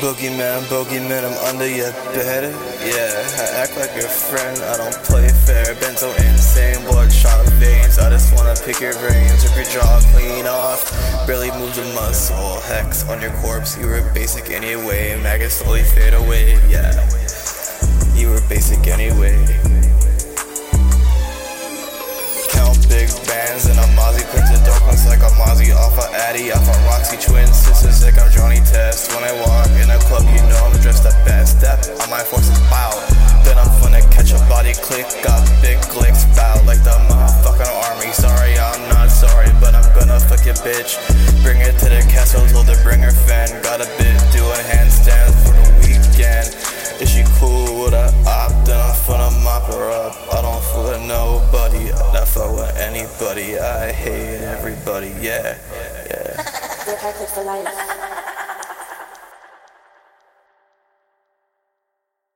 Boogeyman, bogeyman, I'm under your bed. Yeah, I act like your friend, I don't play fair. Been insane, bloodshot veins. I just wanna pick your brains, rip your jaw clean off. Barely move the muscle, hex on your corpse. You were basic anyway, maggots slowly fade away. Yeah, you were basic anyway. Count big bands and I'm Mozzie, printed darkness like a Mozzie off a Addy, off a Roxy twin sisters like I'm Johnny Test. click up, big clicks bout like the motherfucking army. Sorry, I'm not sorry, but I'm gonna fuck your bitch. Bring it to the castle, told her bring her fan. Got a bit doing handstands for the weekend. Is she cool with a op? Then I'm finna mop her up. I don't fuck with nobody, I fuck with anybody. I hate everybody, yeah, yeah.